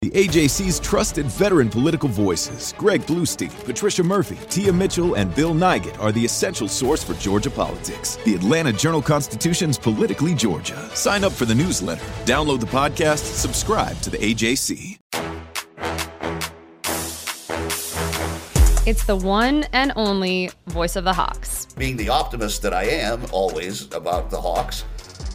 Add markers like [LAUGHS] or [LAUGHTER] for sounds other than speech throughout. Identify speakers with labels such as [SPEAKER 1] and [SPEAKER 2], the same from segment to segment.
[SPEAKER 1] The AJC's trusted veteran political voices, Greg Bluestein, Patricia Murphy, Tia Mitchell, and Bill Nigut, are the essential source for Georgia politics. The Atlanta Journal Constitution's Politically Georgia. Sign up for the newsletter, download the podcast, subscribe to the AJC.
[SPEAKER 2] It's the one and only voice of the Hawks.
[SPEAKER 3] Being the optimist that I am always about the Hawks,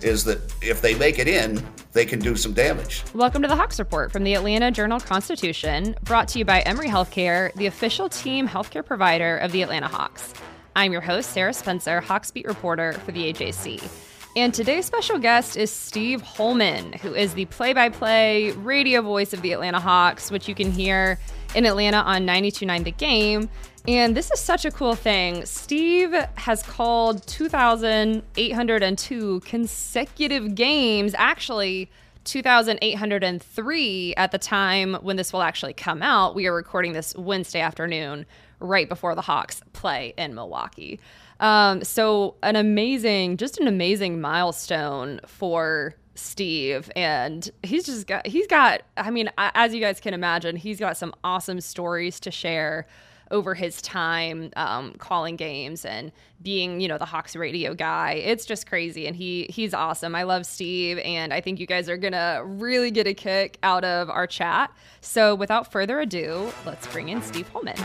[SPEAKER 3] is that if they make it in, they can do some damage.
[SPEAKER 2] Welcome to the Hawks Report from the Atlanta Journal Constitution, brought to you by Emory Healthcare, the official team healthcare provider of the Atlanta Hawks. I'm your host, Sarah Spencer, Hawks beat reporter for the AJC. And today's special guest is Steve Holman, who is the play by play radio voice of the Atlanta Hawks, which you can hear in Atlanta on 92.9 The Game. And this is such a cool thing. Steve has called 2,802 consecutive games, actually, 2,803 at the time when this will actually come out. We are recording this Wednesday afternoon, right before the Hawks play in Milwaukee. Um, so, an amazing, just an amazing milestone for Steve and he's just got he's got I mean as you guys can imagine he's got some awesome stories to share over his time um, calling games and being, you know, the Hawks radio guy. It's just crazy, and he he's awesome. I love Steve, and I think you guys are gonna really get a kick out of our chat. So, without further ado, let's bring in Steve Holman.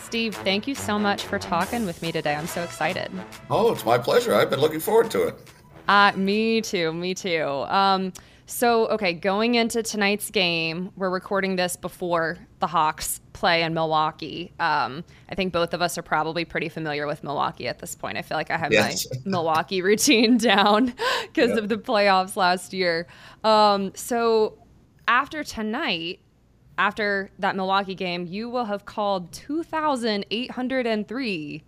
[SPEAKER 2] Steve, thank you so much for talking with me today. I'm so excited.
[SPEAKER 3] Oh, it's my pleasure. I've been looking forward to it.
[SPEAKER 2] Uh, me too. Me too. Um, so, okay, going into tonight's game, we're recording this before the Hawks play in Milwaukee. Um, I think both of us are probably pretty familiar with Milwaukee at this point. I feel like I have yes. my [LAUGHS] Milwaukee routine [LAUGHS] down because yep. of the playoffs last year. Um, so, after tonight, after that Milwaukee game, you will have called 2,803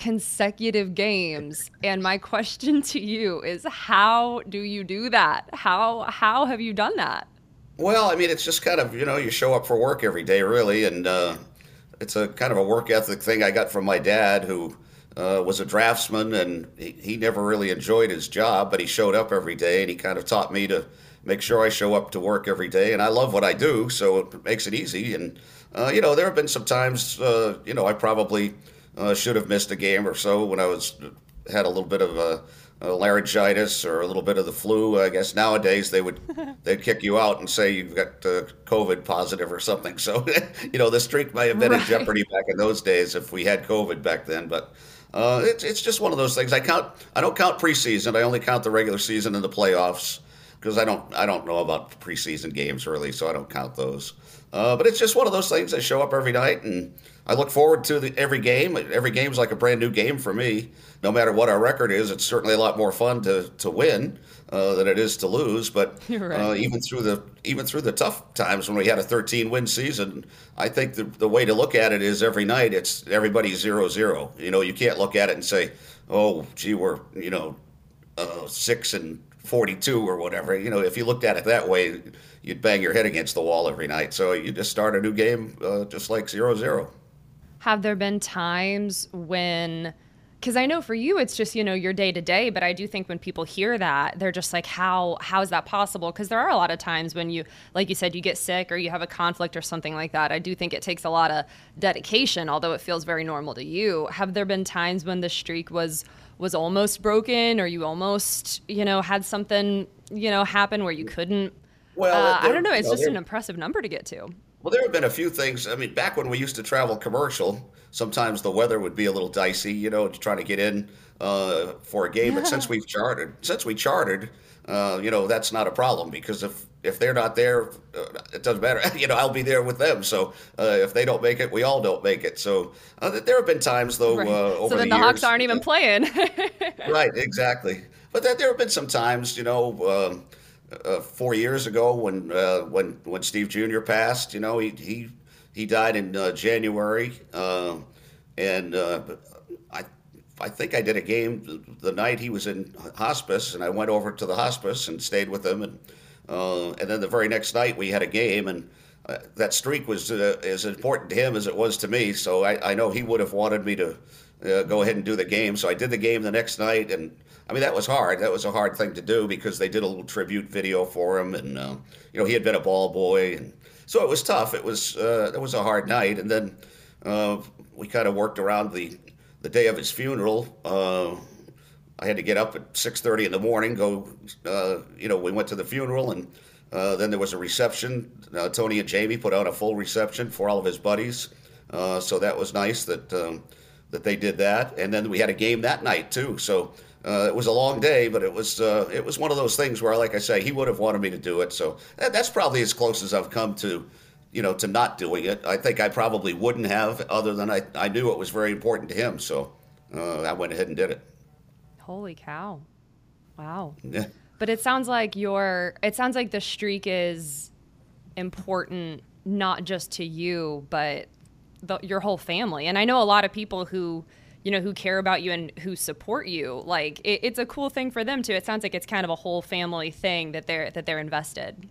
[SPEAKER 2] consecutive games. And my question to you is how do you do that? How how have you done that?
[SPEAKER 3] Well, I mean, it's just kind of, you know, you show up for work every day, really, and uh, it's a kind of a work ethic thing I got from my dad, who uh, was a draftsman, and he, he never really enjoyed his job, but he showed up every day, and he kind of taught me to make sure I show up to work every day, and I love what I do, so it makes it easy. And uh, you know, there have been some times, uh, you know, I probably uh, should have missed a game or so when I was had a little bit of a, a, laryngitis or a little bit of the flu. I guess nowadays they would [LAUGHS] they'd kick you out and say you've got uh, COVID positive or something. So [LAUGHS] you know the streak might have been right. in jeopardy back in those days if we had COVID back then. But uh, it's it's just one of those things. I count I don't count preseason. I only count the regular season and the playoffs because I don't I don't know about preseason games really, so I don't count those. Uh, but it's just one of those things that show up every night, and I look forward to the, every game. Every game's like a brand new game for me. No matter what our record is, it's certainly a lot more fun to to win uh, than it is to lose. But [LAUGHS] right. uh, even through the even through the tough times when we had a 13 win season, I think the the way to look at it is every night it's everybody zero zero. You know, you can't look at it and say, oh, gee, we're you know uh, six and 42 or whatever. You know, if you looked at it that way, you'd bang your head against the wall every night. So you just start a new game uh, just like zero zero.
[SPEAKER 2] Have there been times when, because I know for you it's just you know your day to day, but I do think when people hear that they're just like, how how is that possible? Because there are a lot of times when you, like you said, you get sick or you have a conflict or something like that. I do think it takes a lot of dedication, although it feels very normal to you. Have there been times when the streak was was almost broken or you almost you know had something you know happen where you couldn't well uh, i don't know it's just there, an impressive number to get to
[SPEAKER 3] well there have been a few things i mean back when we used to travel commercial sometimes the weather would be a little dicey you know trying to get in uh, for a game yeah. but since we've chartered since we chartered uh, you know that's not a problem because if if they're not there, uh, it doesn't matter. [LAUGHS] You know, I'll be there with them. So uh, if they don't make it, we all don't make it. So uh, there have been times though right. Uh, over
[SPEAKER 2] so then
[SPEAKER 3] the,
[SPEAKER 2] the Hawks aren't even [LAUGHS] playing. [LAUGHS]
[SPEAKER 3] right, exactly. But that there have been some times, you know. Um, uh, four years ago when uh, when when Steve Jr. passed. You know, he he he died in uh, January, uh, and uh, I I think I did a game the night he was in hospice, and I went over to the hospice and stayed with him, and uh, and then the very next night we had a game, and that streak was as important to him as it was to me. So I, I know he would have wanted me to go ahead and do the game. So I did the game the next night, and I mean, that was hard. That was a hard thing to do because they did a little tribute video for him, and uh, you know he had been a ball boy, and so it was tough. It was uh, it was a hard night, and then uh, we kind of worked around the the day of his funeral. Uh, I had to get up at six thirty in the morning. Go, uh, you know, we went to the funeral, and uh, then there was a reception. Tony and Jami put on a full reception for all of his buddies, so that was nice that um, that they did that, and then we had a game that night too. So uh, it was a long day, but it was uh, it was one of those things where, like I say, he would have wanted me to do it. So that, that's probably as close as I've come to, you know, to not doing it. I think I probably wouldn't have, other than I, I knew it was very important to him. So uh, I went ahead and did it.
[SPEAKER 2] Holy cow! Wow.
[SPEAKER 3] Yeah.
[SPEAKER 2] But it sounds like your it sounds like the streak is important not just to you, but the, your whole family. And I know a lot of people who you know, who care about you and who support you. Like it, it's a cool thing for them too. It sounds like it's kind of a whole family thing that they're that they're invested.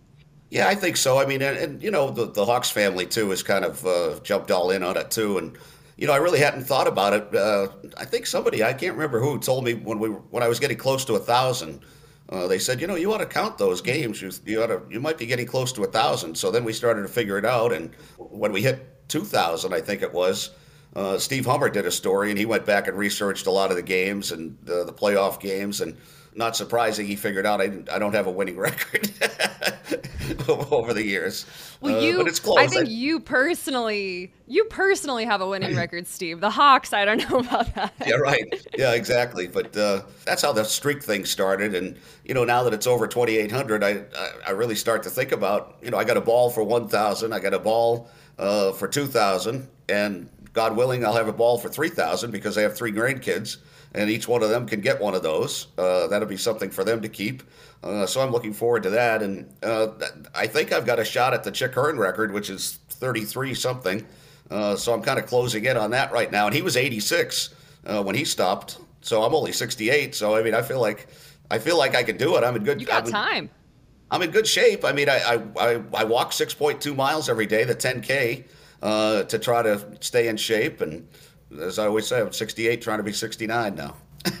[SPEAKER 3] Yeah, I think so. I mean, and, and you know, the, the Hawks family too has kind of uh, jumped all in on it too, and you know, I really hadn't thought about it. Uh, I think somebody I can't remember who told me when we when I was getting close to a thousand. Uh, they said, you know, you ought to count those games. You, you ought to, you might be getting close to a thousand. So then we started to figure it out, and when we hit two thousand, I think it was, uh, Steve Hummer did a story, and he went back and researched a lot of the games and the, the playoff games, and not surprising, he figured out I, I don't have a winning [LAUGHS] record [LAUGHS] over the years.
[SPEAKER 2] Well, uh, you, uh, I think I, you personally, you personally have a winning [CLEARS THROAT] record, Steve. The Hawks, I don't know [LAUGHS] about that.
[SPEAKER 3] Yeah, right. Yeah, exactly. But uh, that's how the streak thing started, and you know, now that it's over 2,800, I, I, I really start to think about, you know, I got a ball for 1,000, I got a ball uh, for 2,000, and God willing, I'll have a ball for 3,000 because I have three grandkids, and each one of them can get one of those. Uh, that'll be something for them to keep. Uh, so I'm looking forward to that. And uh, I think I've got a shot at the Chick Hearn record, which is 33 something. Uh, so I'm kind of closing in on that right now. And he was 86 uh, when he stopped. So I'm only 68. So I mean, I feel like I feel like I can do it. I'm in good.
[SPEAKER 2] You got
[SPEAKER 3] I'm in,
[SPEAKER 2] time.
[SPEAKER 3] I'm in good shape. I mean, I I, I, I walk 6.2 miles every day, the 10k uh, to try to stay in shape. And as I always say, I'm 68, trying to be 69 now. [LAUGHS]
[SPEAKER 2] oh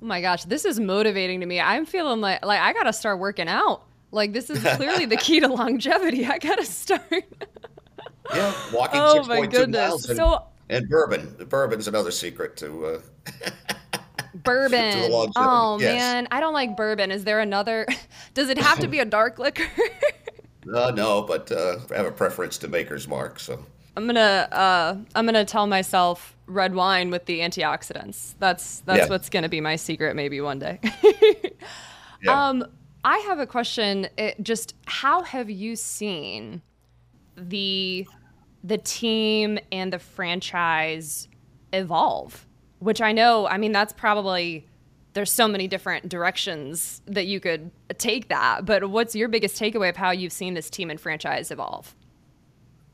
[SPEAKER 2] my gosh, this is motivating to me. I'm feeling like like I gotta start working out. Like this is clearly the key to longevity. I gotta start. [LAUGHS]
[SPEAKER 3] yeah, walking
[SPEAKER 2] oh 6.2 my goodness.
[SPEAKER 3] miles. And,
[SPEAKER 2] so
[SPEAKER 3] and bourbon. Bourbon's another secret to. Uh, [LAUGHS]
[SPEAKER 2] bourbon.
[SPEAKER 3] to
[SPEAKER 2] oh
[SPEAKER 3] yes.
[SPEAKER 2] man, I don't like bourbon. Is there another? Does it have to be a dark liquor?
[SPEAKER 3] Uh, no, but uh, I have a preference to Maker's Mark. So
[SPEAKER 2] I'm gonna uh, I'm gonna tell myself red wine with the antioxidants. That's that's yeah. what's gonna be my secret maybe one day. [LAUGHS] yeah. Um, I have a question. It, just how have you seen the the team and the franchise evolve? Which I know, I mean, that's probably there's so many different directions that you could take that. But what's your biggest takeaway of how you've seen this team and franchise evolve?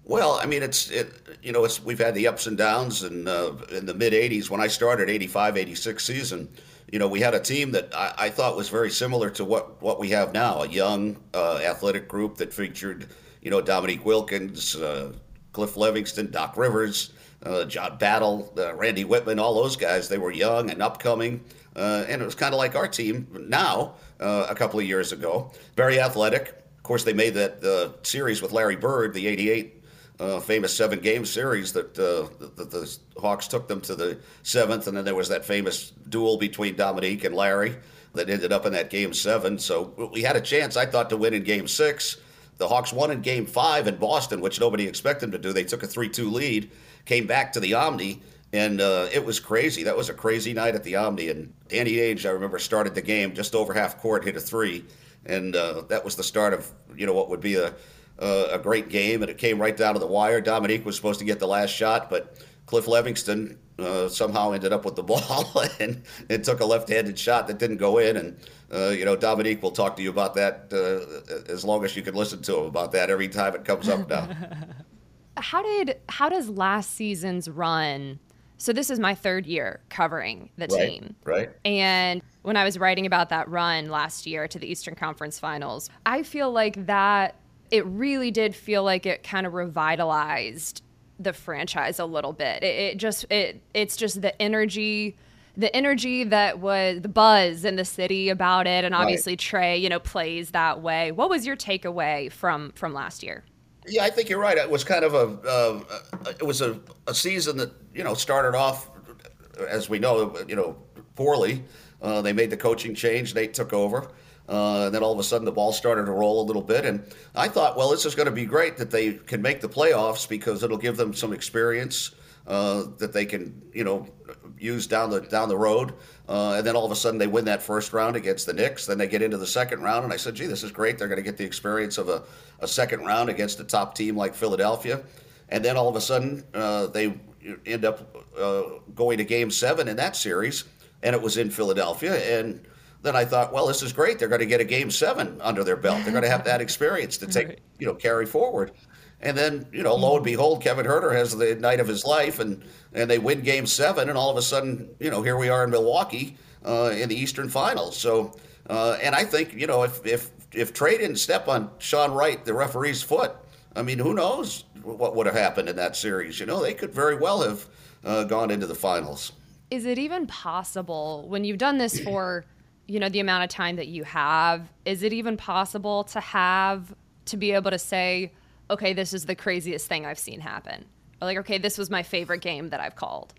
[SPEAKER 3] Well, I mean, it's it, you know, it's we've had the ups and downs, and uh, in the mid '80s when I started, '85, '86 season, you know, we had a team that I, I, thought was very similar to what what we have now, a young, uh, athletic group that featured, you know, Dominique Wilkins, uh, Cliff Levingston, Doc Rivers, uh, John Battle, uh, Randy Wittman, all those guys. They were young and upcoming. Uh, and it was kind of like our team now uh, a couple of years ago. Very athletic. Of course, they made that uh, series with Larry Bird, the 88 uh, famous seven game series that uh, the, the, Hawks took them to the seventh. And then there was that famous duel between Dominique and Larry that ended up in that game seven. So we had a chance, I thought, to win in game six. The Hawks won in game five in Boston, which nobody expected them to do. They took a 3 2 lead, came back to the Omni and uh, it was crazy. That was a crazy night at the Omni. And Danny Ainge, I remember, started the game just over half court, hit a three, and uh, that was the start of you know what would be a uh, a great game, and it came right down to the wire. Dominique was supposed to get the last shot, but Cliff Levingston uh, somehow ended up with the [LAUGHS] ball and, and took a left-handed shot that didn't go in. And uh, you know, Dominique will talk to you about that uh, as long as you can listen to him about that every time it comes up now. [LAUGHS]
[SPEAKER 2] how did how does last season's run? So this is my third year covering the
[SPEAKER 3] right,
[SPEAKER 2] team.
[SPEAKER 3] Right.
[SPEAKER 2] And when I was writing about that run last year to the Eastern Conference Finals, I feel like that it really did feel like it kind of revitalized the franchise a little bit. It, it just it it's just the energy the energy that was the buzz in the city about it and obviously right. Trey, you know, plays that way. What was your takeaway from from last year?
[SPEAKER 3] Yeah, I think you're right. It was kind of a uh, it was a, a season that, you know, started off as we know, you know, poorly. Uh, they made the coaching change, Nate took over. Uh, and then all of a sudden the ball started to roll a little bit. And I thought, well, this is going to be great that they can make the playoffs because it'll give them some experience uh, that they can, you know, use down the down the road. Uh, and then all of a sudden they win that first round against the Knicks. Then they get into the second round, and I said, gee, this is great. They're going to get the experience of a, a second round against a top team like Philadelphia. And then all of a sudden uh, they end up uh, going to Game Seven in that series, and it was in Philadelphia and then I thought, well, this is great. They're going to get a game seven under their belt. They're going to have that [LAUGHS] experience to take, you know, carry forward. And then, you know, lo and behold, Kevin Huerter has the night of his life, and and they win Game Seven, and all of a sudden, you know, here we are in Milwaukee uh, in the Eastern Finals. So, uh, and I think, you know, if if if Trey didn't step on Sean Wright, the referee's foot, I mean, who knows what would have happened in that series? You know, they could very well have uh, gone into the finals.
[SPEAKER 2] Is it even possible when you've done this for? you know the amount of time that you have is it even possible to have to be able to say okay this is the craziest thing i've seen happen or like okay this was my favorite game that i've called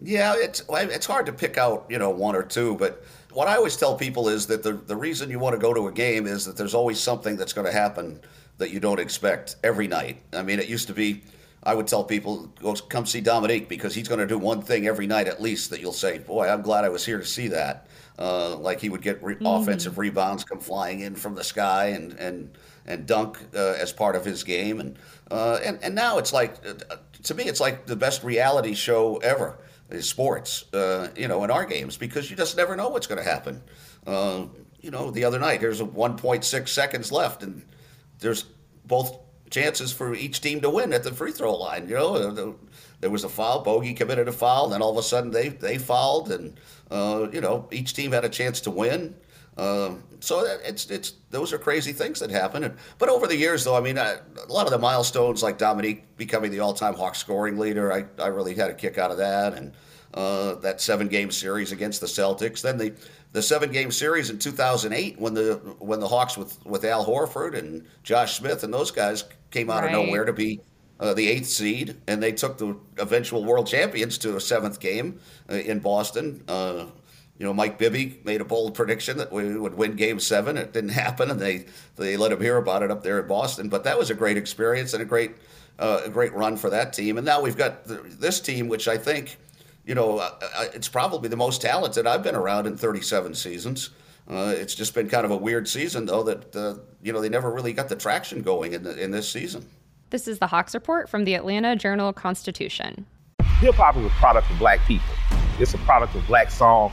[SPEAKER 3] yeah it's it's hard to pick out you know one or two but what i always tell people is that the, the reason you want to go to a game is that there's always something that's going to happen that you don't expect every night i mean it used to be I would tell people, go come see Dominique because he's going to do one thing every night at least that you'll say, boy, I'm glad I was here to see that. Uh, like he would get re- mm-hmm. offensive rebounds come flying in from the sky and and and dunk uh, as part of his game. And uh, and and now it's like uh, to me it's like the best reality show ever is sports uh, you know in our games because you just never know what's going to happen. Uh, you know the other night there's a 1.6 seconds left and there's both chances for each team to win at the free throw line you know? There was a foul bogey committed a foul then all of a sudden they they fouled and uh, you know, each team had a chance to win. Uh, so it's it's those are crazy things that happen. And, but over the years, though, I mean, I, a lot of the milestones like Dominique becoming the all-time Hawk scoring leader, I, I really had a kick out of that, and uh, that seven-game series against the Celtics. Then the the seven-game series in 2008 when the when the Hawks with with Al Horford and Josh Smith and those guys came out right. of nowhere to be uh, the eighth seed, and they took the eventual world champions to a seventh game uh, in Boston. Uh, you know, Mike Bibby made a bold prediction that we would win Game Seven. It didn't happen, and they they let him hear about it up there in Boston. But that was a great experience and a great uh, a great run for that team. And now we've got the, this team, which I think, you know, uh, uh, it's probably the most talented I've been around in 37 seasons. it's just been kind of a weird season, though, that you know they never really got the traction going in the, in this season.
[SPEAKER 2] This is the Hawks Report from the Atlanta Journal Constitution.
[SPEAKER 4] Hip hop is a product of black people. It's a product of black song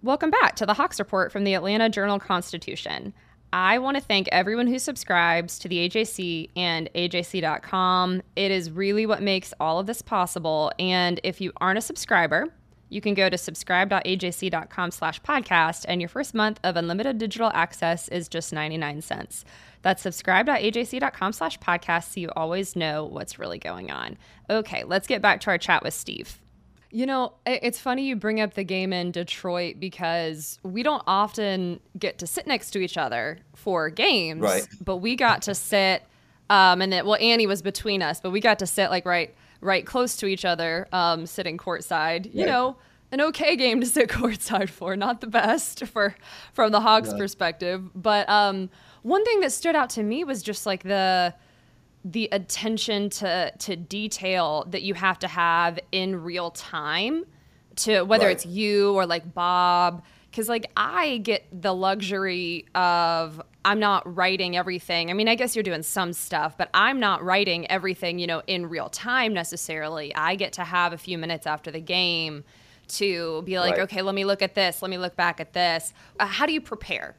[SPEAKER 2] Welcome back to the Hawks Report from the Atlanta Journal Constitution. I want to thank everyone who subscribes to the AJC and AJC.com. It is really what makes all of this possible. And if you aren't a subscriber, you can go to subscribe.ajc.com slash podcast, and your first month of unlimited digital access is just 99 cents. That's subscribe.ajc.com slash podcast so you always know what's really going on. Okay, let's get back to our chat with Steve. You know, it's funny you bring up the game in Detroit because we don't often get to sit next to each other for games,
[SPEAKER 3] right.
[SPEAKER 2] but we got to sit Um, and then, well, Annie was between us, but we got to sit like right, right close to each other, um, sitting courtside. You
[SPEAKER 3] Right.
[SPEAKER 2] know, an okay game to sit [LAUGHS] courtside for, not the best for from the Hawks'
[SPEAKER 3] Yeah.
[SPEAKER 2] perspective. But um, one thing that stood out to me was just like the the attention to to detail that you have to have in real time to whether
[SPEAKER 5] Right.
[SPEAKER 2] it's you or like Bob cuz like I get the luxury of I'm not writing everything. I mean, I guess you're doing some stuff, but I'm not writing everything, you know, in real time necessarily. I get to have a few minutes after the game to be like,
[SPEAKER 3] Right.
[SPEAKER 2] okay, let me look at this, let me look back at this. Uh, how do you prepare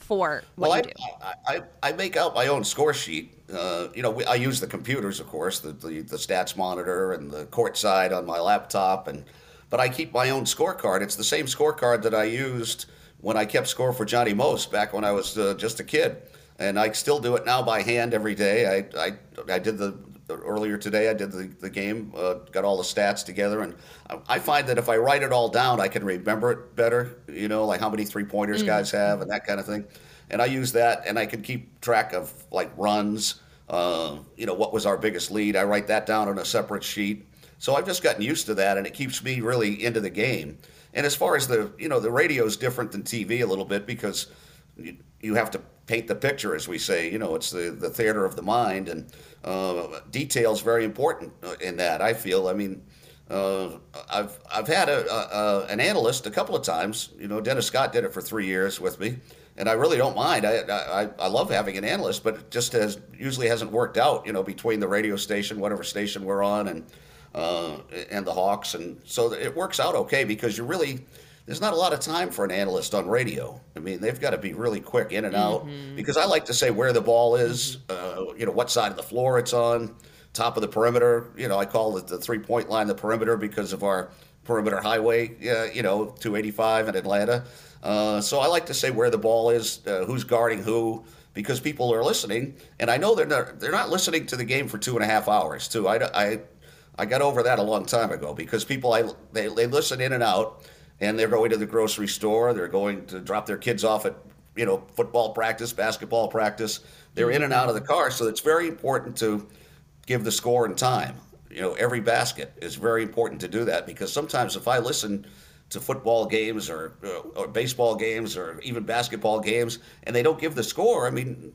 [SPEAKER 2] for what
[SPEAKER 3] well,
[SPEAKER 2] you
[SPEAKER 3] I,
[SPEAKER 2] do?
[SPEAKER 3] I, I, I make out my own score sheet. Uh, you know, we, I use the computers, of course, the, the the stats monitor and the court side on my laptop, and but I keep my own scorecard. It's the same scorecard that I used when I kept score for Johnny Most back when I was uh, just a kid, and I still do it now by hand every day. I I, I did the earlier today. I did the, the game, uh, got all the stats together, and I, I find that if I write it all down, I can remember it better. You know, like how many three pointers
[SPEAKER 5] Mm.
[SPEAKER 3] guys have and that kind of thing. And I use that, and I can keep track of like runs. Uh, you know, what was our biggest lead? I write that down on a separate sheet. So I've just gotten used to that, and it keeps me really into the game. And as far as the, you know, the radio is different than TV a little bit because you, you have to paint the picture, as we say. You know, it's the, the theater of the mind, and uh, details very important uh, in that. I feel. I mean, uh, I've I've had a, a, a an analyst a couple of times. You know, Dennis Scott did it for three years with me, and I really don't mind. I I, I love having an analyst, but it just has usually hasn't worked out. You know, between the radio station, whatever station we're on, and uh, and the Hawks, and so it works out okay because you really there's not a lot of time for an analyst on radio. I mean, they've got to be really quick in and out because I like to say where the ball is, uh, you know, what side of the floor it's on, top of the perimeter. You know, I call it the three point line the perimeter because of our perimeter highway, uh, you know, 285 in Atlanta. Uh, so I like to say where the ball is, uh, who's guarding who, because people are listening, and I know they're not, they're not listening to the game for two and a half hours too. I, I, I got over that a long time ago because people I they, they listen in and out, and they're going to the grocery store, they're going to drop their kids off at you know football practice, basketball practice. They're in and out of the car, so it's very important to give the score and time. You know, every basket is very important to do that because sometimes if I listen to football games or uh, or baseball games or even basketball games and they don't give the score, I mean,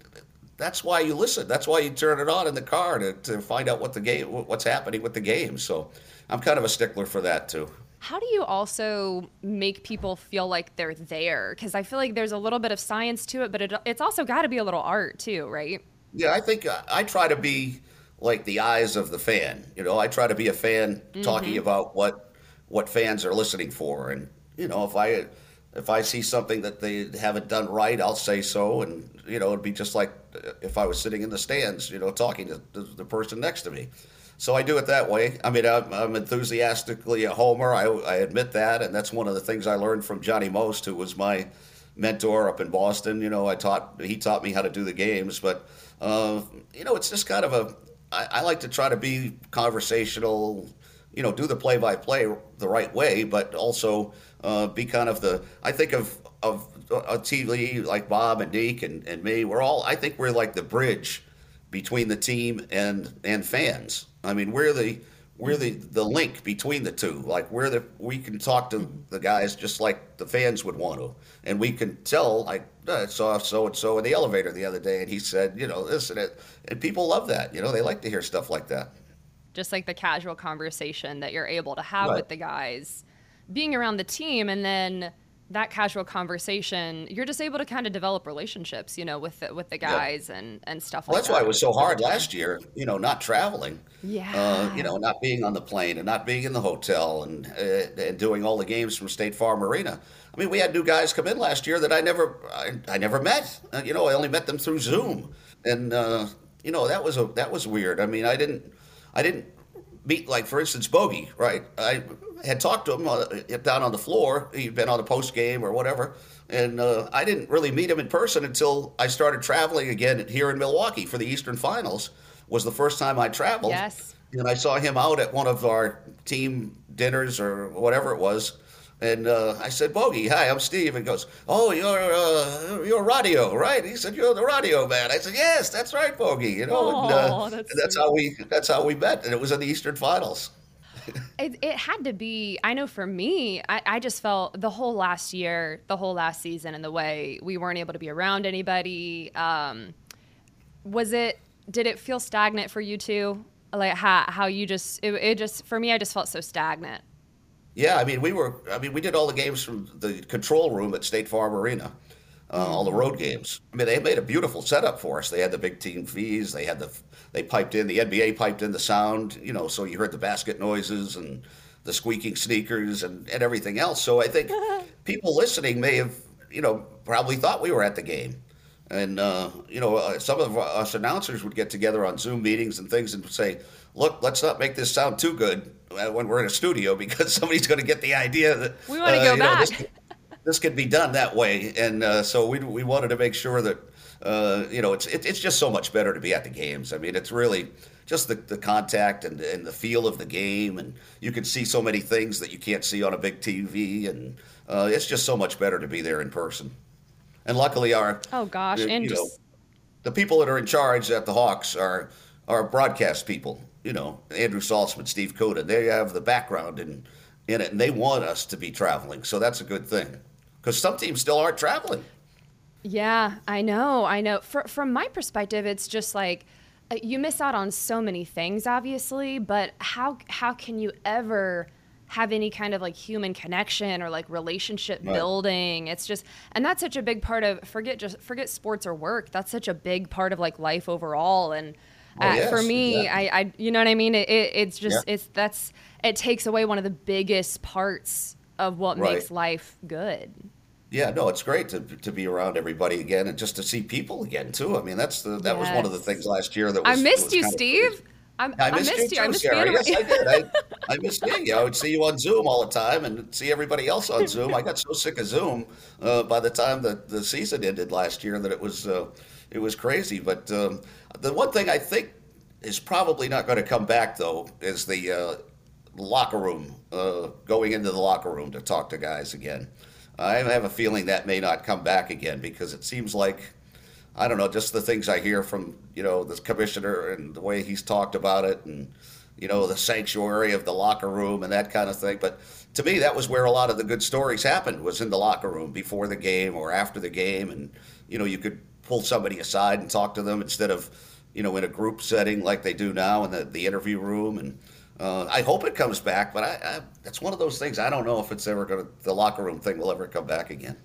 [SPEAKER 3] that's why you listen. That's why you turn it on in the car to, to find out what the game what's happening with the game. So, I'm kind of a stickler for that too.
[SPEAKER 2] How do you also make people feel like they're there? Because I feel like there's a little bit of science to it, but it, it's also got to be a little art too, right?
[SPEAKER 3] Yeah, I think uh, I try to be like the eyes of the fan. You know, I try to be a fan talking
[SPEAKER 2] Mhm.
[SPEAKER 3] about what what fans are listening for, and you know, if I if I see something that they haven't done right, I'll say so, and you know, it'd be just like uh, if I was sitting in the stands, you know, talking to the, the person next to me. So I do it that way. I mean, I'm, I'm enthusiastically a homer. I, I admit that, and that's one of the things I learned from Johnny Most, who was my mentor up in Boston. You know, I taught he taught me how to do the games, but uh, you know, it's just kind of a. I, I like to try to be conversational. You know, do the play-by-play the right way, but also uh, be kind of the. I think of of a TV like Bob and Deke and, and me. We're all. I think we're like the bridge between the team and and fans. I mean, we're the we're the the link between the two. Like we're the we can talk to the guys just like the fans would want to, and we can tell like "Uh, I saw so and so in the elevator the other day, and he said, you know, this and it, and people love that. You know, they like to hear stuff like that.
[SPEAKER 2] Just like the casual conversation that you're able to have
[SPEAKER 3] Right.
[SPEAKER 2] with the guys, being around the team, and then that casual conversation, you're just able to kind of develop relationships, you know, with the, with the
[SPEAKER 3] Yeah.
[SPEAKER 2] guys and and stuff
[SPEAKER 3] Well,
[SPEAKER 2] like
[SPEAKER 3] that's
[SPEAKER 2] that.
[SPEAKER 3] why it was so hard last year. You know, not traveling.
[SPEAKER 2] Yeah.
[SPEAKER 3] Uh, you know, not being on the plane and not being in the hotel and uh, and doing all the games from State Farm Arena. I mean, we had new guys come in last year that I never I, I never met. Uh, you know, I only met them through Zoom, and uh, you know that was a that was weird. I mean, I didn't I didn't meet like for instance Bogey. Right, I had talked to him uh, down on the floor. He'd been on the post game or whatever. And uh, I didn't really meet him in person until I started traveling again here in Milwaukee for the Eastern Finals. Was the first time I traveled.
[SPEAKER 2] Yes.
[SPEAKER 3] And I saw him out at one of our team dinners or whatever it was. And uh, I said, Bogey, hi, I'm Steve. And he goes, Oh, you're uh, you're radio, right? He said, You're the radio man. I said, Yes, that's right, Bogey. You know, and, uh,
[SPEAKER 2] that's
[SPEAKER 3] and that's how we that's how we met, and it was in the Eastern Finals.
[SPEAKER 2] It, it had to be. I know for me, I, I just felt the whole last year, the whole last season, and the way we weren't able to be around anybody. Um, was it? Did it feel stagnant for you too? Like how how you just it, it just for me, I just felt so stagnant.
[SPEAKER 3] Yeah, I mean, we were. I mean, we did all the games from the control room at State Farm Arena, uh, all the road games. I mean, they made a beautiful setup for us. They had the big team fees. They had the they piped in the NBA piped in the sound. You know, so you heard the basket noises and the squeaking sneakers and, and everything else. So I think [LAUGHS] people listening may have you know probably thought we were at the game. And uh, you know, uh, some of us announcers would get together on Zoom meetings and things and say, "Look, let's not make this sound too good when we're in a studio [LAUGHS] because somebody's going to get the idea that
[SPEAKER 2] we want to go back.
[SPEAKER 3] Know, this, this could be done that way." And uh, so we we wanted to make sure that uh, you know it's it, it's just so much better to be at the games. I mean, it's really just the, the contact and, and the feel of the game, and you can see so many things that you can't see on a big TV, and uh, it's just so much better to be there in person. And luckily, our
[SPEAKER 2] oh gosh, and just
[SPEAKER 3] know, the people that are in charge at the Hawks are are broadcast people. You know, Andrew Saltzman, Steve Coda. They have the background in in it, and they want us to be traveling. So that's a good thing, because some teams still aren't traveling.
[SPEAKER 2] Yeah, I know, I know. For, from my perspective, it's just like uh, you miss out on so many things, obviously. But how how can you ever have any kind of like human connection or like relationship
[SPEAKER 3] Right.
[SPEAKER 2] building it's just and that's such a big part of forget just forget sports or work that's such a big part of like life overall and
[SPEAKER 3] Oh,
[SPEAKER 2] uh,
[SPEAKER 3] yes,
[SPEAKER 2] for me
[SPEAKER 3] exactly.
[SPEAKER 2] I, I you know what i mean it, it, it's just
[SPEAKER 3] Yeah.
[SPEAKER 2] it's that's it takes away one of the biggest parts of what
[SPEAKER 3] Right.
[SPEAKER 2] makes life good
[SPEAKER 3] Yeah, no, it's great to to be around everybody again and just to see people again too. I mean, that's the that was one of the
[SPEAKER 2] Yes.
[SPEAKER 3] things last year that was, i
[SPEAKER 2] missed
[SPEAKER 3] was
[SPEAKER 2] you steve
[SPEAKER 3] I
[SPEAKER 2] I
[SPEAKER 3] missed,
[SPEAKER 2] missed
[SPEAKER 3] you
[SPEAKER 2] you. I
[SPEAKER 3] too,
[SPEAKER 2] missed
[SPEAKER 3] Sarah. Yes, I did. I, [LAUGHS] I missed you. I would see you on Zoom all the time and see everybody else on Zoom. I got so sick of Zoom uh, by the time the, the season ended last year that it was uh, it was crazy. But um, the one thing I think is probably not going to come back though is the uh, locker room, uh, going into the locker room to talk to guys again. I have a feeling that may not come back again because it seems like I don't know, just the things I hear from you know the commissioner and the way he's talked about it, and you know the sanctuary of the locker room and that kind of thing. But to me, that was where a lot of the good stories happened was in the locker room before the game or after the game, and you know you could pull somebody aside and talk to them instead of you know in a group setting like they do now in the, the interview room and. Uh, I hope it comes back, but I, it's one of those things. I don't know if it's ever going to, the locker room thing will ever come back again.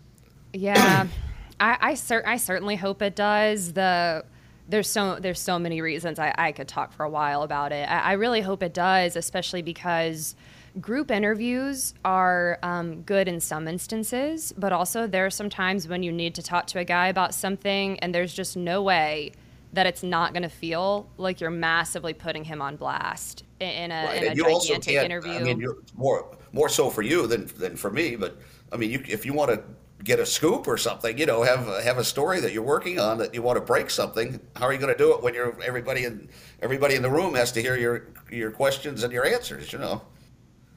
[SPEAKER 2] Yeah, [CLEARS THROAT] I I, cer- I certainly hope it does. The there's so there's so many reasons I, I could talk for a while about it. I, I really hope it does, especially because group interviews are um, good in some instances, but also there are some times when you need to talk to a guy about something, and there's just no way that it's not going to feel like you're massively putting him on blast in, a,
[SPEAKER 3] Right,
[SPEAKER 2] in a
[SPEAKER 3] and you also
[SPEAKER 2] gigantic interview.
[SPEAKER 3] I mean, you're more more so for you than than for me. But I mean, you, if you want to get a scoop or something, you know, have a- have a story that you're working on that you want to break something. How are you going to do it when you're everybody in everybody in the room has to hear your your questions and your answers? You know.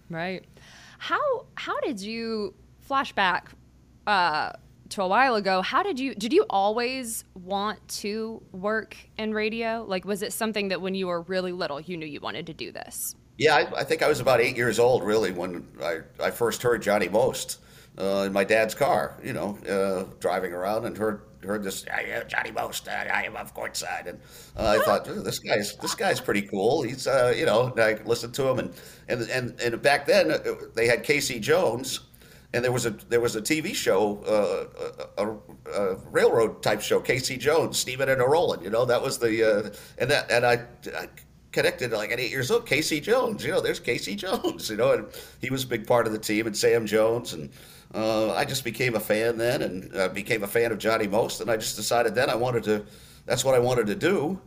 [SPEAKER 2] Right. How how did you flashback uh, to a while ago? How did you did you always want to work in radio? Like, was it something that when you were really little you knew you wanted to do this?
[SPEAKER 3] Yeah, I, I think I was about eight years old, really, when I, I first heard Johnny Most uh, in my dad's car, you know, uh, driving around and heard heard this "Yeah, yeah, Johnny Most, uh, I am of courtside, and uh, I thought this guy's this guy's pretty cool. He's uh, you know, I listened to him, and and and, and back then uh, they had Casey Jones. And there was a there was a TV show, uh, a, a, railroad type show, Casey Jones, Steven and a Rollin'. You know that was the uh, and that and I, I connected like at eight years old. Casey Jones, you know, there's Casey [LAUGHS] Jones, you know, and he was a big part of the team, and Sam Jones, and uh, I just became a fan then, and uh, became a fan of Johnny Most, and I just decided then I wanted to, that's what I wanted to do,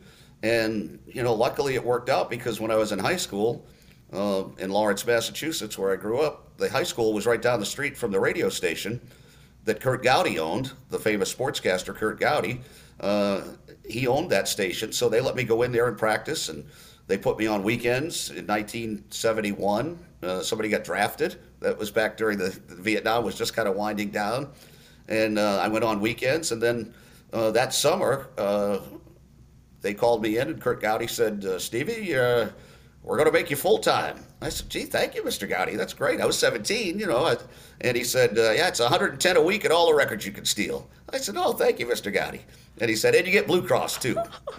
[SPEAKER 3] and you know, luckily it worked out because when I was in high school. Uh, in Lawrence, Massachusetts, where I grew up, the high school was right down the street from the radio station that Curt Gowdy owned, the famous sportscaster Curt Gowdy. Uh, he owned that station, so they let me go in there and practice, and they put me on weekends in 1971. Uh, somebody got drafted That was back during the, the Vietnam was just kind of winding down, and uh, I went on weekends. And then uh, that summer, uh, they called me in, and Curt Gowdy said, uh, "Stevie, uh, we're going to make you full time." I said, "Gee, thank you, Mr. Gowdy. That's great." I was 17, you know, I, and he said, "Yeah, it's 110 a week and all the records you can steal." I said, "Oh, thank you, Mr. Gowdy." And he said, "And you get Blue Cross too." [LAUGHS]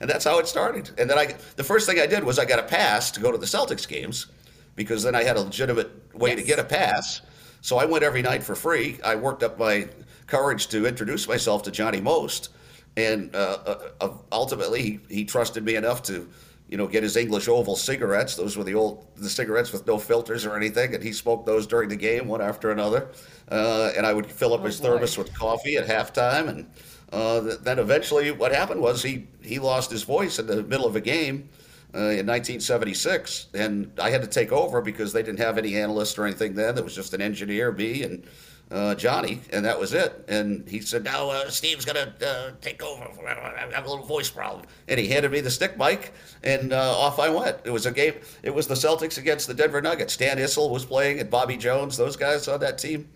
[SPEAKER 3] and that's how it started. And then I, the first thing I did was I got a pass to go to the Celtics games, because then I had a legitimate way yes. to get a pass. So I went every night for free. I worked up my courage to introduce myself to Johnny Most, and uh, uh, uh, ultimately he, he trusted me enough to, you know, get his English Oval cigarettes. Those were the old the cigarettes with no filters or anything, and he smoked those during the game one after another. Uh, and I would fill up oh, his boy. thermos with coffee at halftime, and uh, then eventually what happened was he he lost his voice in the middle of a game. Uh, in 1976, and I had to take over because they didn't have any analysts or anything then. There was just an engineer, me, and uh, Johnny, and that was it. And he said, "Now uh, Steve's gonna uh, take over. I have a little voice problem." And he handed me the stick mic, and uh, off I went. It was a game. It was the Celtics against the Denver Nuggets. Dan Issel was playing, and Bobby Jones. Those guys on that team.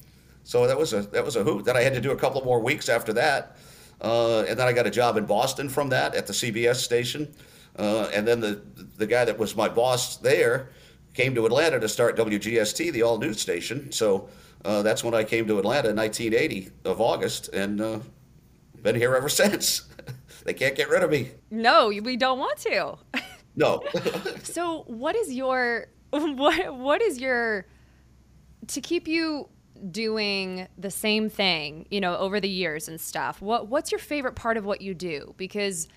[SPEAKER 3] So that was a that was a hoot. Then I had to do a couple more weeks after that, uh, and then I got a job in Boston from that at the CBS station. Uh, and then the the guy that was my boss there came to Atlanta to start WGST, the all news station. So uh, that's when I came to Atlanta in 1980 of August, and uh, been here ever [LAUGHS] since. they can't get rid of me.
[SPEAKER 2] No, we don't want to. [LAUGHS]
[SPEAKER 3] no. [LAUGHS]
[SPEAKER 2] so, what is your what what is your to keep you doing the same thing, you know, over the years and stuff? What what's your favorite part of what you do? Because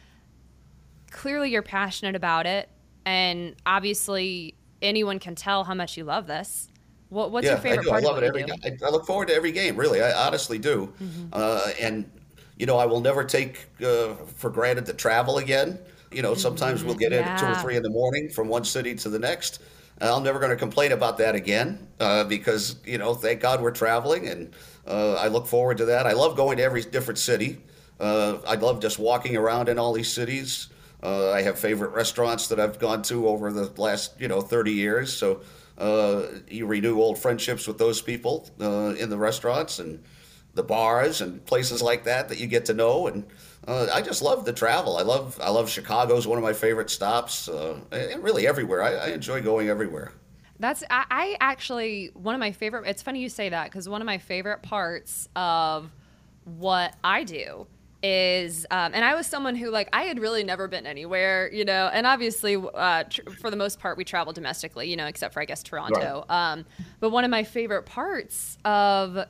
[SPEAKER 2] clearly you're passionate about it, and obviously anyone can tell how much you love this. What, what's
[SPEAKER 3] yeah,
[SPEAKER 2] your favorite
[SPEAKER 3] I do.
[SPEAKER 2] part?
[SPEAKER 3] I love
[SPEAKER 2] it
[SPEAKER 3] every. I, I, look forward to every game. Really, I honestly do. Mm-hmm. Uh, and you know, I will never take uh, for granted the travel again. You know, sometimes mm-hmm. we'll get yeah. in at two or three in the morning from one city to the next. I'm never going to complain about that again uh, because you know, thank God we're traveling, and uh, I look forward to that. I love going to every different city. Uh, I love just walking around in all these cities. Uh, I have favorite restaurants that I've gone to over the last you know 30 years. So uh, you renew old friendships with those people uh, in the restaurants and the bars and places like that that you get to know. And uh, I just love the travel. I love I love Chicago's one of my favorite stops. Uh, and really everywhere. I, I, enjoy going everywhere.
[SPEAKER 2] That's I, I actually one of my favorite. It's funny you say that because one of my favorite parts of what I do is um, and i was someone who like i had really never been anywhere you know and obviously uh, tr- for the most part we travel domestically you know except for i guess toronto right. um, but one of my favorite parts of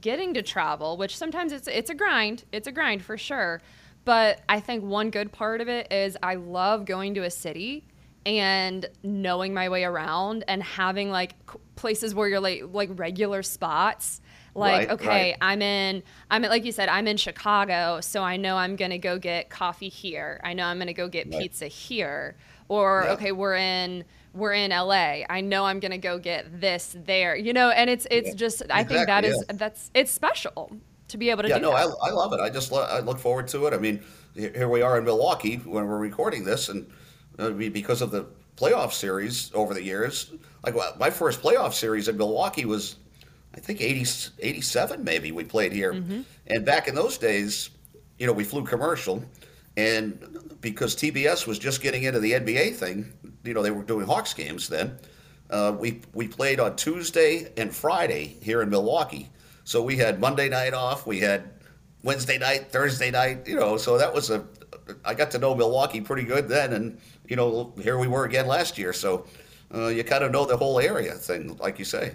[SPEAKER 2] getting to travel which sometimes it's it's a grind it's a grind for sure but i think one good part of it is i love going to a city and knowing my way around and having like places where you're like like regular spots like, right, okay, right. I'm in, I'm in, like you said, I'm in Chicago, so I know I'm gonna go get coffee here. I know I'm gonna go get right. pizza here. Or yeah. okay, we're in, we're in LA. I know I'm gonna go get this there. You know, and it's it's yeah. just, I think that is yeah. that's it's special to be able to.
[SPEAKER 3] Yeah,
[SPEAKER 2] do
[SPEAKER 3] no,
[SPEAKER 2] I,
[SPEAKER 3] I love it. I just lo- I look forward to it. I mean, here we are in Milwaukee when we're recording this, and uh, because of the playoff series over the years. Like my first playoff series in Milwaukee was I think 80, 87 maybe we played here. Mm-hmm. And back in those days, you know, we flew commercial. And because TBS was just getting into the NBA thing, you know, they were doing Hawks games then. Uh, we we played on Tuesday and Friday here in Milwaukee. So we had Monday night off. We had Wednesday night, Thursday night. You know, so that was a. I got to know Milwaukee pretty good then, and you know, here we were again last year. So uh, you kind of know the whole area thing, like you say.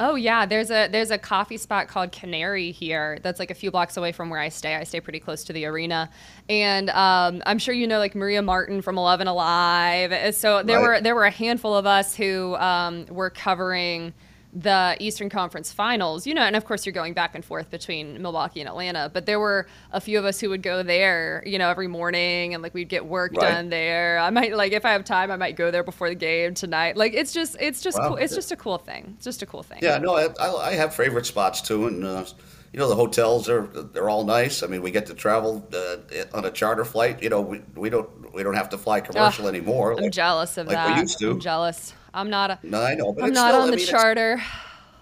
[SPEAKER 2] Oh yeah, there's a there's a coffee spot called Canary here that's like a few blocks away from where I stay. I stay pretty close to the arena, and um, I'm sure you know like Maria Martin from Eleven Alive. So there right. were there were a handful of us who um, were covering the Eastern Conference Finals, you know, and of course you're going back and forth between Milwaukee and Atlanta, but there were a few of us who would go there, you know, every morning and like we'd get work right. done there. I might like if I have time, I might go there before the game tonight. Like it's just it's just wow. cool. It's just a cool thing. It's just a cool thing.
[SPEAKER 3] Yeah, no, I, I have favorite spots too, and uh, you know the hotels are they're all nice. I mean, we get to travel uh, on a charter flight. You know, we, we don't we don't have to fly commercial anymore.
[SPEAKER 2] I'm like, jealous of
[SPEAKER 3] like
[SPEAKER 2] that.
[SPEAKER 3] We used to.
[SPEAKER 2] I'm jealous. I'm not a.
[SPEAKER 3] No, I know, but
[SPEAKER 2] I'm not
[SPEAKER 3] still-
[SPEAKER 2] on
[SPEAKER 3] I
[SPEAKER 2] the
[SPEAKER 3] mean,
[SPEAKER 2] charter.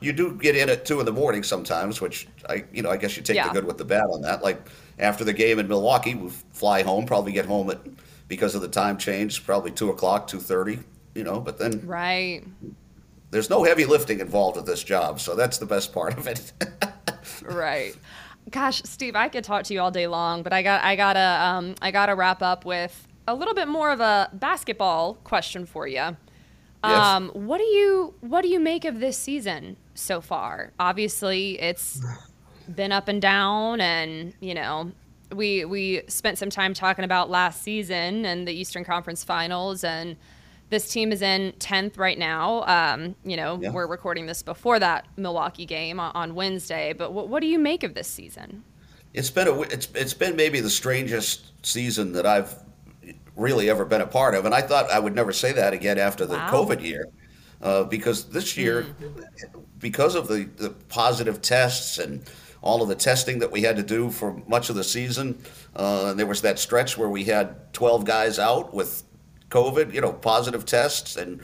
[SPEAKER 3] You do get in at two in the morning sometimes, which I, you know, I guess you take
[SPEAKER 2] Yeah.
[SPEAKER 3] the good with the bad on that. Like after the game in Milwaukee, we fly home, probably get home at because of the time change, probably two o'clock, two thirty. You know, but then
[SPEAKER 2] Right.
[SPEAKER 3] there's no heavy lifting involved with this job, so that's the best part of it. [LAUGHS]
[SPEAKER 2] right. Gosh, Steve, I could talk to you all day long, but I got I gotta um, I gotta wrap up with a little bit more of a basketball question for you.
[SPEAKER 5] Yes.
[SPEAKER 2] Um, what do you what do you make of this season so far? Obviously, it's been up and down, and you know we we spent some time talking about last season and the Eastern Conference Finals, and this team is in tenth right now. Um, you know
[SPEAKER 3] Yeah.
[SPEAKER 2] we're recording this before that Milwaukee game on, on Wednesday, but what what do you make of this season?
[SPEAKER 3] It's been a it's it's been maybe the strangest season that I've really ever been a part of, and I thought I would never say that again after the
[SPEAKER 5] Wow.
[SPEAKER 3] COVID year, uh, because this year, because of the the positive tests and all of the testing that we had to do for much of the season, uh, and there was that stretch where we had 12 guys out with COVID, you know, positive tests, and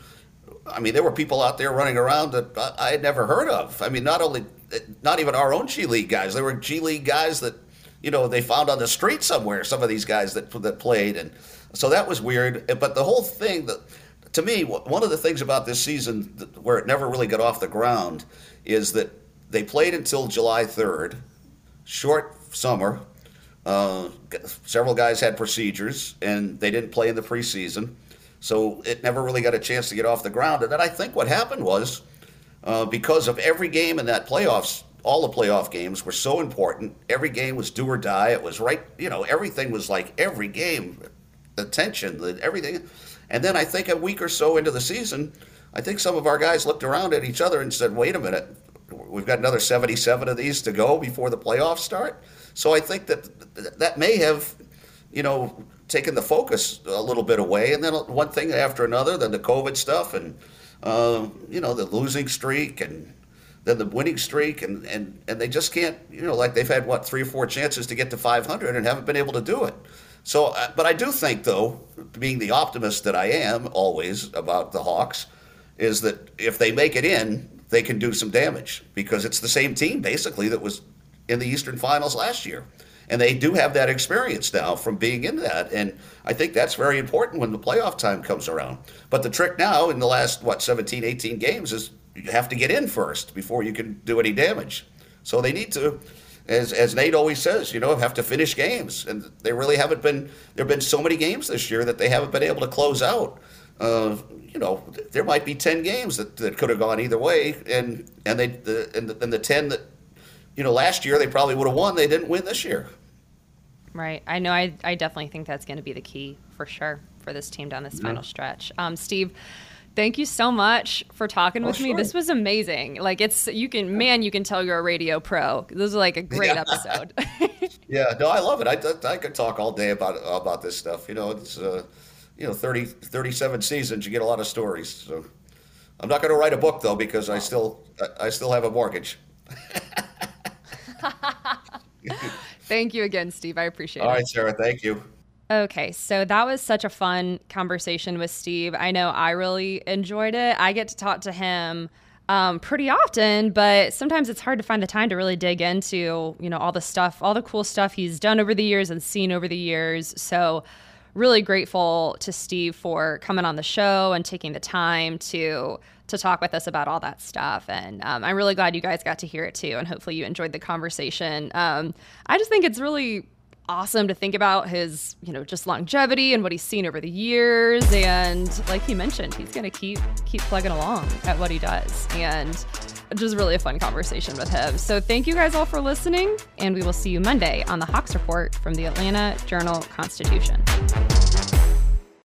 [SPEAKER 3] I mean, there were people out there running around that I I had never heard of. I mean, not only, not even our own G League guys. There were G League guys that, you know, they found on the street somewhere. Some of these guys that that played, and so that was weird. But the whole thing, that, to me, one of the things about this season where it never really got off the ground is that they played until July third, short summer. Uh, several guys had procedures, and they didn't play in the preseason. So it never really got a chance to get off the ground. And then I think what happened was uh, because of every game in that playoffs, all the playoff games were so important. Every game was do or die. It was right, you know, everything was like every game, the tension, the everything. And then I think a week or so into the season, I think some of our guys looked around at each other and said, wait a minute, we've got another 77 of these to go before the playoffs start. So I think that that may have, you know, taken the focus a little bit away. And then one thing after another, then the COVID stuff and, uh, you know, the losing streak and then the winning streak. And, and, and they just can't, you know, like they've had, what, three or four chances to get to 500 and haven't been able to do it. So, uh, but I do think, though, being the optimist that I am always about the Hawks, is that if they make it in, they can do some damage because it's the same team basically that was in the Eastern Finals last year. And they do have that experience now from being in that. And I think that's very important when the playoff time comes around. But the trick now in the last, what, 17, 18 games is you have to get in first before you can do any damage. So they need to, as, as Nate always says, you know, have to finish games. And they really haven't been, there have been so many games this year that they haven't been able to close out. Uh, you know, there might be 10 games that, that could have gone either way. And, and, they, the, and, the, and the 10 that, you know, last year they probably would have won. They didn't win this year.
[SPEAKER 2] Right. I know. I, I definitely think that's going to be the key for sure for this team down this
[SPEAKER 3] Yeah.
[SPEAKER 2] final stretch. Um, Steve, thank you so much for talking
[SPEAKER 3] Oh,
[SPEAKER 2] with me. This was amazing. Like it's you can man, you can tell you're a radio pro. This is like a great
[SPEAKER 3] Yeah. [LAUGHS]
[SPEAKER 2] episode. [LAUGHS]
[SPEAKER 3] Yeah, no, I love it. I, I could talk all day about about this stuff. You know, it's uh, you know 30, 37 seasons. You get a lot of stories. So I'm not going to write a book though because I still I, still have a mortgage. [LAUGHS]
[SPEAKER 2] thank you again, Steve. I appreciate
[SPEAKER 3] All
[SPEAKER 2] it.
[SPEAKER 3] right, Sarah. Thank you.
[SPEAKER 2] Okay, so that was such a fun conversation with Steve. I know I really enjoyed it. I get to talk to him um, pretty often, but sometimes it's hard to find the time to really dig into, you know, all the stuff, all the cool stuff he's done over the years and seen over the years. So, really grateful to Steve for coming on the show and taking the time to to talk with us about all that stuff. And um, I'm really glad you guys got to hear it too. And hopefully you enjoyed the conversation. Um, I just think it's really awesome to think about his, you know, just longevity and what he's seen over the years. And like he mentioned, he's to keep keep plugging along at what he does. And just really a fun conversation with him. So thank you guys all for listening, and we will see you Monday on the Hawks Report from the Atlanta Journal Constitution.